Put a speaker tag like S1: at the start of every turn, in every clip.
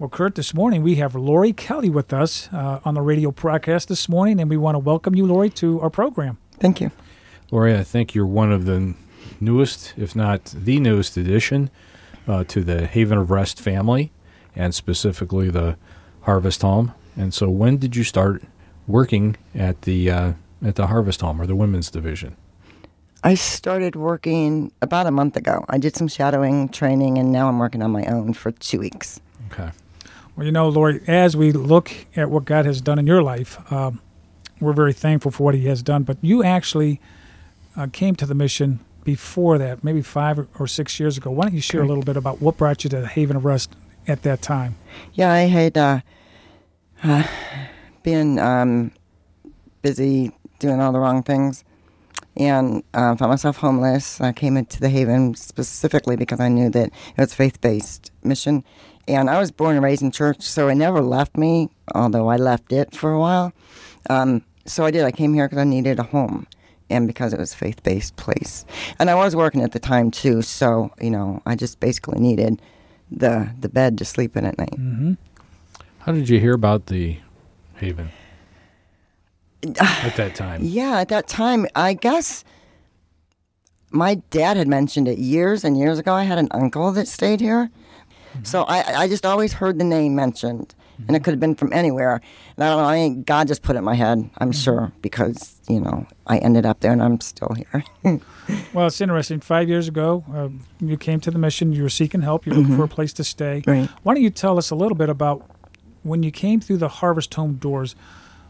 S1: Well, Kurt, this morning we have Lori Kelly with us uh, on the radio broadcast this morning, and we want to welcome you, Lori, to our program.
S2: Thank you.
S3: Lori, I think you're one of the newest, if not the newest addition uh, to the Haven of Rest family, and specifically the Harvest Home. And so, when did you start working at the uh, at the Harvest Home or the Women's Division?
S2: I started working about a month ago. I did some shadowing training, and now I'm working on my own for two weeks.
S3: Okay.
S1: Well, you know, Lori, as we look at what God has done in your life, um, we're very thankful for what He has done. But you actually uh, came to the mission before that, maybe five or six years ago. Why don't you share a little bit about what brought you to the Haven of Rest at that time?
S2: Yeah, I had uh, uh, been um, busy doing all the wrong things and uh, found myself homeless. I came into the Haven specifically because I knew that it was faith based mission. And I was born and raised in church, so it never left me, although I left it for a while. Um, so I did. I came here because I needed a home and because it was a faith based place. And I was working at the time too, so, you know, I just basically needed the, the bed to sleep in at night.
S1: Mm-hmm.
S3: How did you hear about the Haven at that time?
S2: Yeah, at that time, I guess my dad had mentioned it years and years ago. I had an uncle that stayed here. So I, I just always heard the name mentioned, and it mm-hmm. could have been from anywhere. And I don't know. I mean, God just put it in my head. I'm mm-hmm. sure because you know I ended up there, and I'm still here.
S1: Well, it's interesting. Five years ago, uh, you came to the mission. You were seeking help. You're looking mm-hmm. for a place to stay.
S2: Right.
S1: Why don't you tell us a little bit about when you came through the Harvest Home doors?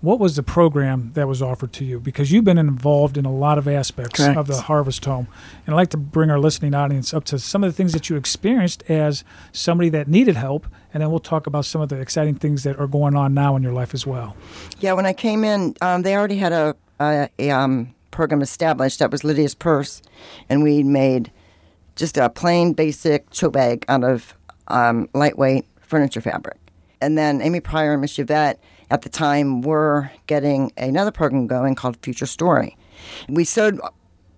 S1: What was the program that was offered to you? Because you've been involved in a lot of aspects
S2: Correct.
S1: of the Harvest Home, and I'd like to bring our listening audience up to some of the things that you experienced as somebody that needed help, and then we'll talk about some of the exciting things that are going on now in your life as well.
S2: Yeah, when I came in, um, they already had a, a, a um, program established that was Lydia's Purse, and we made just a plain basic choke bag out of um, lightweight furniture fabric. And then Amy Pryor and Miss Yvette at the time were getting another program going called Future Story. We sewed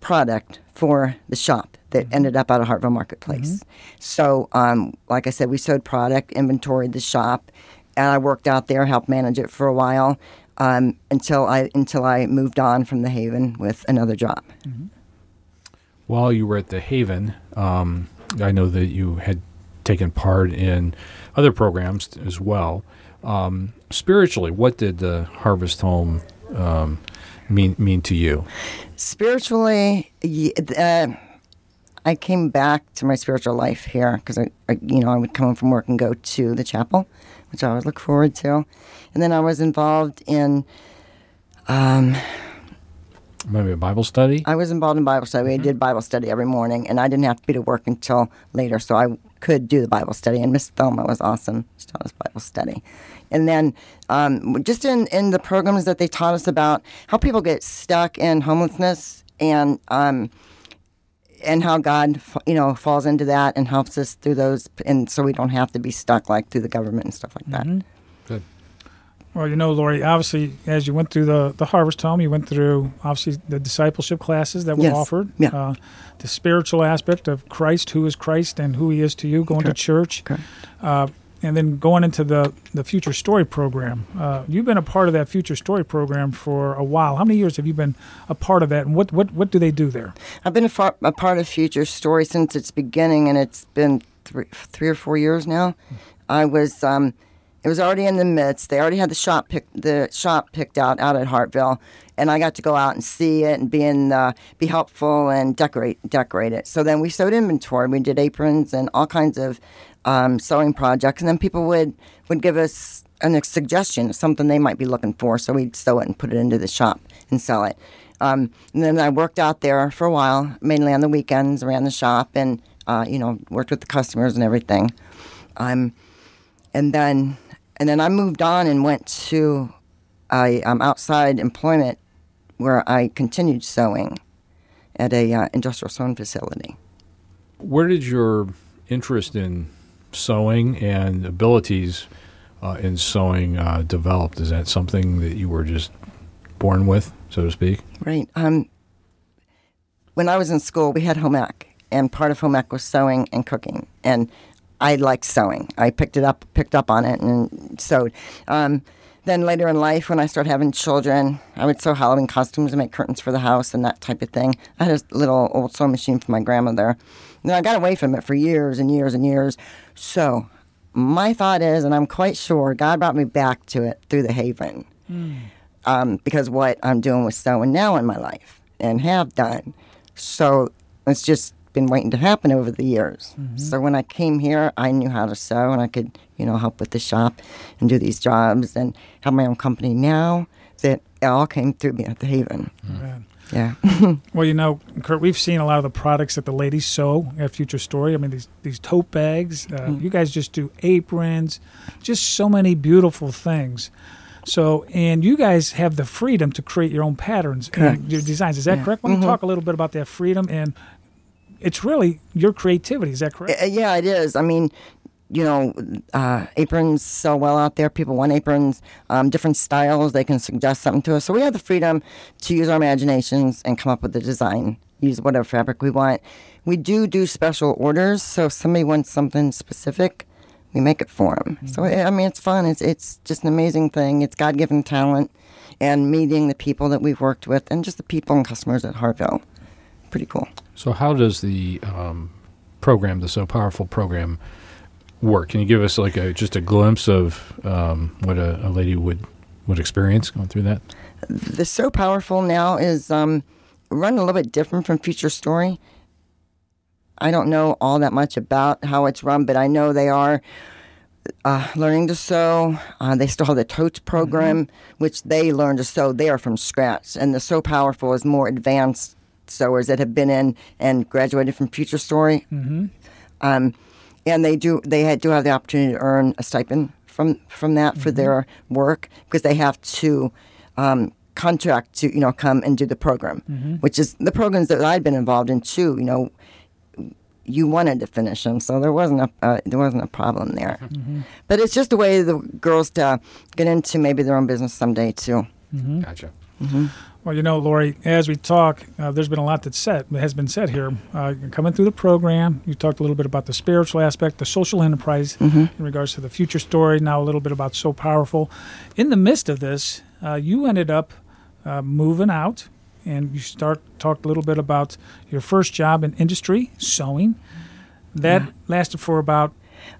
S2: product for the shop that ended up at of Hartville Marketplace. So, um, like I said, we sewed product, inventoried the shop, and I worked out there, helped manage it for a while um, until I until I moved on from the Haven with another job.
S3: While you were at the Haven, um, I know that you had taken part in other programs as well. Um, spiritually, what did the Harvest Home um, mean mean to you?
S2: Spiritually, uh, I came back to my spiritual life here because I, I, you know, I would come home from work and go to the chapel, which I always look forward to, and then I was involved in. Um,
S3: Maybe a Bible study.
S2: I was involved in Bible study. I did Bible study every morning, and I didn't have to be to work until later, so I could do the Bible study. And Miss Thelma was awesome. She taught us Bible study. And then um, just in, in the programs that they taught us about how people get stuck in homelessness and um, and how God, you know, falls into that and helps us through those, and so we don't have to be stuck like through the government and stuff like that.
S3: Good.
S1: Well, you know, Lori, obviously, as you went through the, the Harvest Home, you went through, obviously, the discipleship classes that were
S2: Yes.
S1: offered.
S2: Yeah.
S1: Uh, the spiritual aspect of Christ, who is Christ and who he is to you, going
S2: Correct.
S1: to church. Uh, and then going into the, the Future Story program. Uh, you've been a part of that Future Story program for a while. How many years have you been a part of that, and what, what, what do they do there?
S2: I've been a, far, a part of Future Story since its beginning, and it's been three, three or four years now. I was, um, it was already in the midst. They already had the shop pick, the shop picked out out at Hartville, and I got to go out and see it and be in, uh, be helpful and decorate decorate it. So then we sewed inventory. We did aprons and all kinds of um, sewing projects, and then people would would give us a suggestion something they might be looking for. So we'd sew it and put it into the shop and sell it. Um, and then I worked out there for a while, mainly on the weekends, ran the shop, and uh, you know worked with the customers and everything. Um, and then and then I moved on and went to a um, outside employment where I continued sewing at a uh, industrial sewing facility.
S3: Where did your interest in sewing and abilities uh, in sewing uh, developed? Is that something that you were just born with, so to speak?
S2: Right. Um, when I was in school, we had home ec, and part of home ec was sewing and cooking. And I like sewing. I picked it up, picked up on it, and sewed. Um, then later in life, when I started having children, I would sew Halloween costumes and make curtains for the house and that type of thing. I had a little old sewing machine from my grandmother. Then I got away from it for years and years and years. So my thought is, and I'm quite sure, God brought me back to it through the Haven, um, because what I'm doing with sewing now in my life and have done. So it's just been waiting to happen over the years. So when I came here, I knew how to sew and I could, you know, help with the shop and do these jobs and have my own company now. That it all came through me at the Haven.
S1: Man.
S2: Yeah.
S1: Well, you know, Kurt, we've seen a lot of the products that the ladies sew at Future Story. I mean, these these tote bags. Uh,
S2: Mm-hmm.
S1: You guys just do aprons, just so many beautiful things. So, and you guys have the freedom to create your own patterns
S2: Correct.
S1: and your designs. Is that
S2: Yeah.
S1: correct? Want
S2: Mhm.
S1: to talk a little bit about that freedom and it's really your creativity. Is that correct?
S2: Uh, yeah, it is. I mean, you know, uh, aprons sell well out there. People want aprons, um, different styles. They can suggest something to us. So we have the freedom to use our imaginations and come up with the design. Use whatever fabric we want. We do do special orders. So if somebody wants something specific, we make it for them. So I mean, it's fun. It's it's just an amazing thing. It's God given talent, and meeting the people that we've worked with, and just the people and customers at Hartville. Pretty cool.
S3: So, how does the um, program, the Sew Powerful program, work? Can you give us like a just a glimpse of um, what a, a lady would would experience going through that?
S2: the sew powerful now is um, run a little bit different from Future Story. I don't know all that much about how it's run, but I know they are uh, learning to sew. Uh, they still have the Totes program, which they learn to sew there from scratch. And the Sew Powerful is more advanced sewers that have been in and graduated from Future Story.
S1: Mm-hmm.
S2: Um, and they do they had, do have the opportunity to earn a stipend from from that for their work because they have to um, contract to you know come and do the program, which is the programs that I'd been involved in too. You know, you wanted to finish them, so there wasn't a uh, there wasn't a problem there. But it's just a way the girls to get into maybe their own business someday too.
S3: Gotcha.
S1: Well, you know, Lori, as we talk, uh, there's been a lot that's said that has been said here. Uh, coming through the program, you talked a little bit about the spiritual aspect, the social enterprise in regards to the future story. Now a little bit about sew powerful. In the midst of this, uh, you ended up uh, moving out, and you start talked a little bit about your first job in industry, sewing. That lasted for about,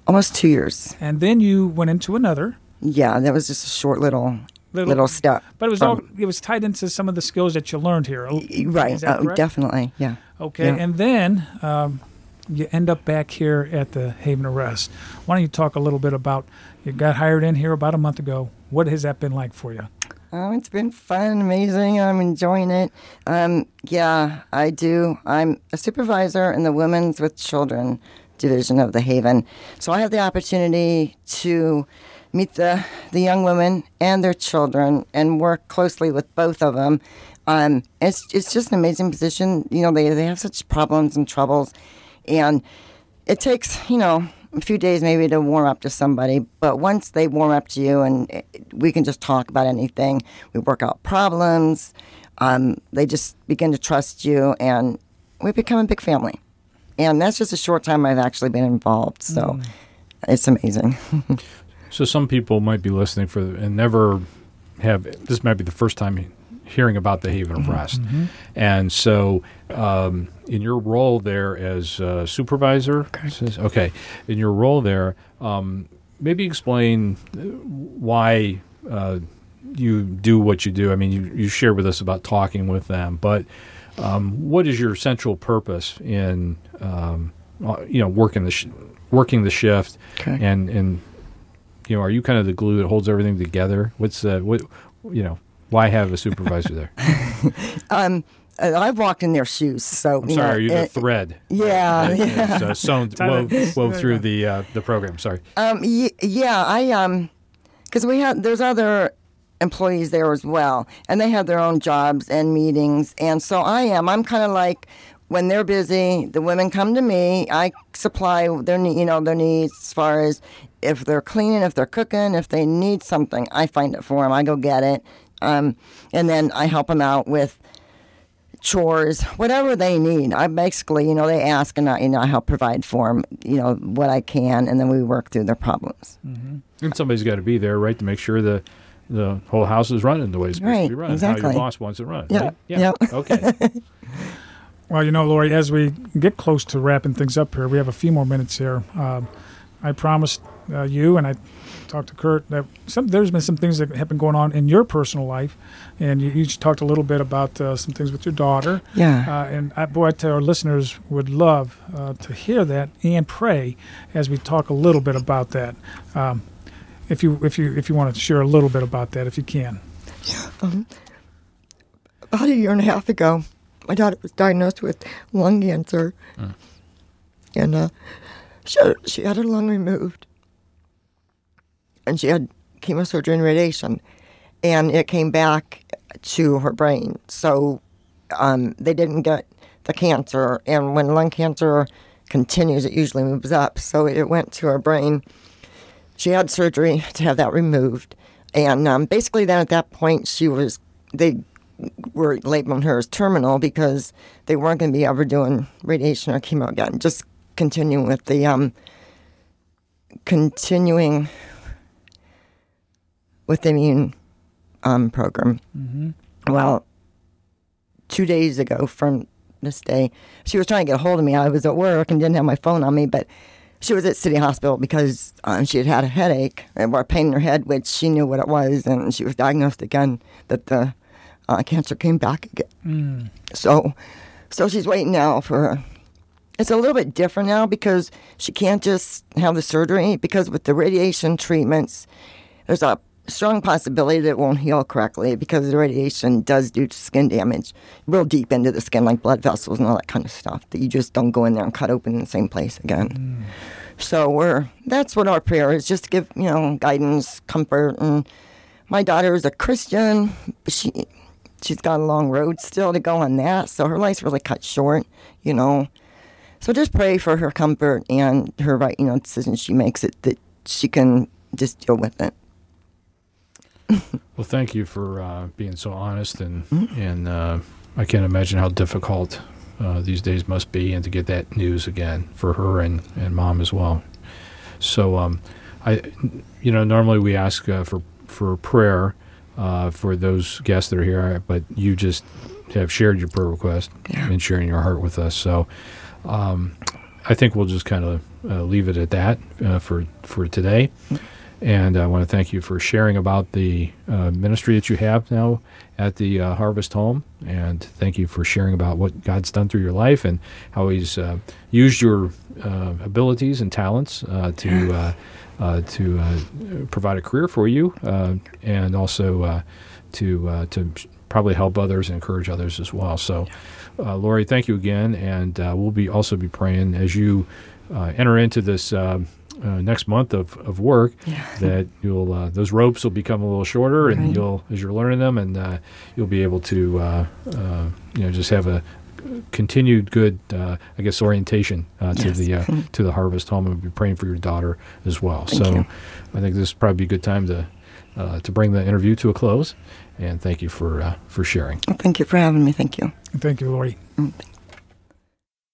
S2: Almost two years.
S1: and then you went into another
S2: Yeah, that was just a short little
S1: little,
S2: little step.
S1: but it was
S2: from-
S1: all it was tied into some of the skills that you learned here.
S2: right. Uh, definitely. Yeah.
S1: Okay,
S2: Yeah.
S1: and then um, you end up back here at the Haven of Rest. Why don't you talk a little bit about you got hired in here about a month ago? What has that been like for you?
S2: Oh, it's been fun, amazing. I'm enjoying it. Um, yeah, I do. I'm a supervisor in the Women's with Children division of the Haven. So I have the opportunity to meet the, the young women and their children and work closely with both of them. Um, it's, it's just an amazing position. You know, they, they have such problems and troubles. And it takes, you know, a few days maybe to warm up to somebody, but once they warm up to you and it, we can just talk about anything, we work out problems, um, they just begin to trust you and we become a big family. And that's just a short time I've actually been involved, so it's amazing.
S3: So some people might be listening for and never have. This might be the first time hearing about the Haven of Rest, and so um, in your role there as uh, supervisor, says- okay, in your role there, um, maybe explain why uh, you do what you do. I mean, you you shared with us about talking with them, but um, what is your central purpose in um, uh, you know working the sh- working the shift
S2: Okay.
S3: and and you know are you kind of the glue that holds everything together what's uh, what you know why have a supervisor there
S2: Um, I've walked in their shoes, so
S3: i'm
S2: you
S3: sorry
S2: know,
S3: are you the
S2: it-
S3: thread
S2: yeah,
S3: that
S2: yeah.
S3: is, uh, sewn wove, wove through the uh, the program sorry
S2: Um, y- yeah, I um, because we have there's other employees there as well, and they have their own jobs and meetings, and so I am. I'm kind of like when they're busy, the women come to me. I supply their you know their needs as far as if they're cleaning, if they're cooking, if they need something, I find it for them. I go get it, um, and then I help them out with chores, whatever they need. I basically, you know, they ask and I, you know, I help provide for them, you know, what I can, and then we work through their problems.
S3: And somebody's got to be there, right, to make sure the the whole house is running the way it's supposed
S2: Right,
S3: to be run. How
S2: exactly.
S3: your boss wants it run.
S2: Yeah,
S3: Right?
S2: yeah.
S3: Okay.
S1: Well, you know, Lori, as we get close to wrapping things up here, we have a few more minutes here. Um, I promised uh, you, and I talked to Kurt, that some, there's been some things that have been going on in your personal life, and you, you talked a little bit about uh, some things with your daughter.
S2: Yeah.
S1: Uh, and I, boy, I tell our listeners would love uh, to hear that and pray as we talk a little bit about that. Um, if you if you if you want to share a little bit about that, if you can. Yeah.
S2: About a year and a half ago, my daughter was diagnosed with lung cancer, and uh, she had, she had her lung removed, and she had chemosurgery and radiation, and it came back to her brain. So um, they didn't get the cancer, and when lung cancer continues, it usually moves up. So it went to her brain. She had surgery to have that removed, and um, basically, then at that point, she was they were labeling her as terminal because they weren't going to be ever doing radiation or chemo again. Just continuing with the um, continuing with the immune um, program. Well, two days ago from this day, she was trying to get a hold of me. I was at work and didn't have my phone on me, but she was at City Hospital because um, she had had a headache or a pain in her head, which she knew what it was, and she was diagnosed again that the uh, cancer came back again. So, so she's waiting now for. It's a little bit different now because she can't just have the surgery because with the radiation treatments, there's a strong possibility that it won't heal correctly because the radiation does do skin damage real deep into the skin, like blood vessels and all that kind of stuff that you just don't go in there and cut open in the same place again. Mm. So we're that's what our prayer is, just to give you know guidance, comfort, and my daughter is a Christian. She she's got a long road still to go on that, so her life's really cut short, you know. So just pray for her comfort and her right, you know, decision she makes it that she can just deal with it.
S3: Well, thank you for uh, being so honest, and and uh, I can't imagine how difficult uh, these days must be, and to get that news again for her and, and mom as well. So, um, I, you know, normally we ask uh, for for prayer uh, for those guests that are here, but you just have shared your prayer request
S2: Yeah.
S3: and sharing your heart with us. So, um, I think we'll just kind of uh, leave it at that uh, for for today. And I want to thank you for sharing about the uh, ministry that you have now at the uh, Harvest Home. And thank you for sharing about what God's done through your life and how He's uh, used your uh, abilities and talents uh, to uh, uh, to uh, provide a career for you, uh, and also uh, to uh, to probably help others and encourage others as well. So, uh, Lori, thank you again, and uh, we'll be also be praying as you uh, enter into this. Uh, next month of, of work that you'll uh, those ropes will become a little shorter and
S2: Right.
S3: you'll as you're learning them and uh, you'll be able to uh, uh, you know just have a continued good uh, I guess orientation uh, to
S2: Yes.
S3: the uh, to the harvest home and be praying for your daughter as well
S2: Thank
S3: so
S2: you.
S3: I think this is probably a good time to uh, to bring the interview to a close and thank you for uh, for sharing
S2: Well, thank you for having me. Thank you.
S1: Thank you, Lori.
S2: Mm, thank-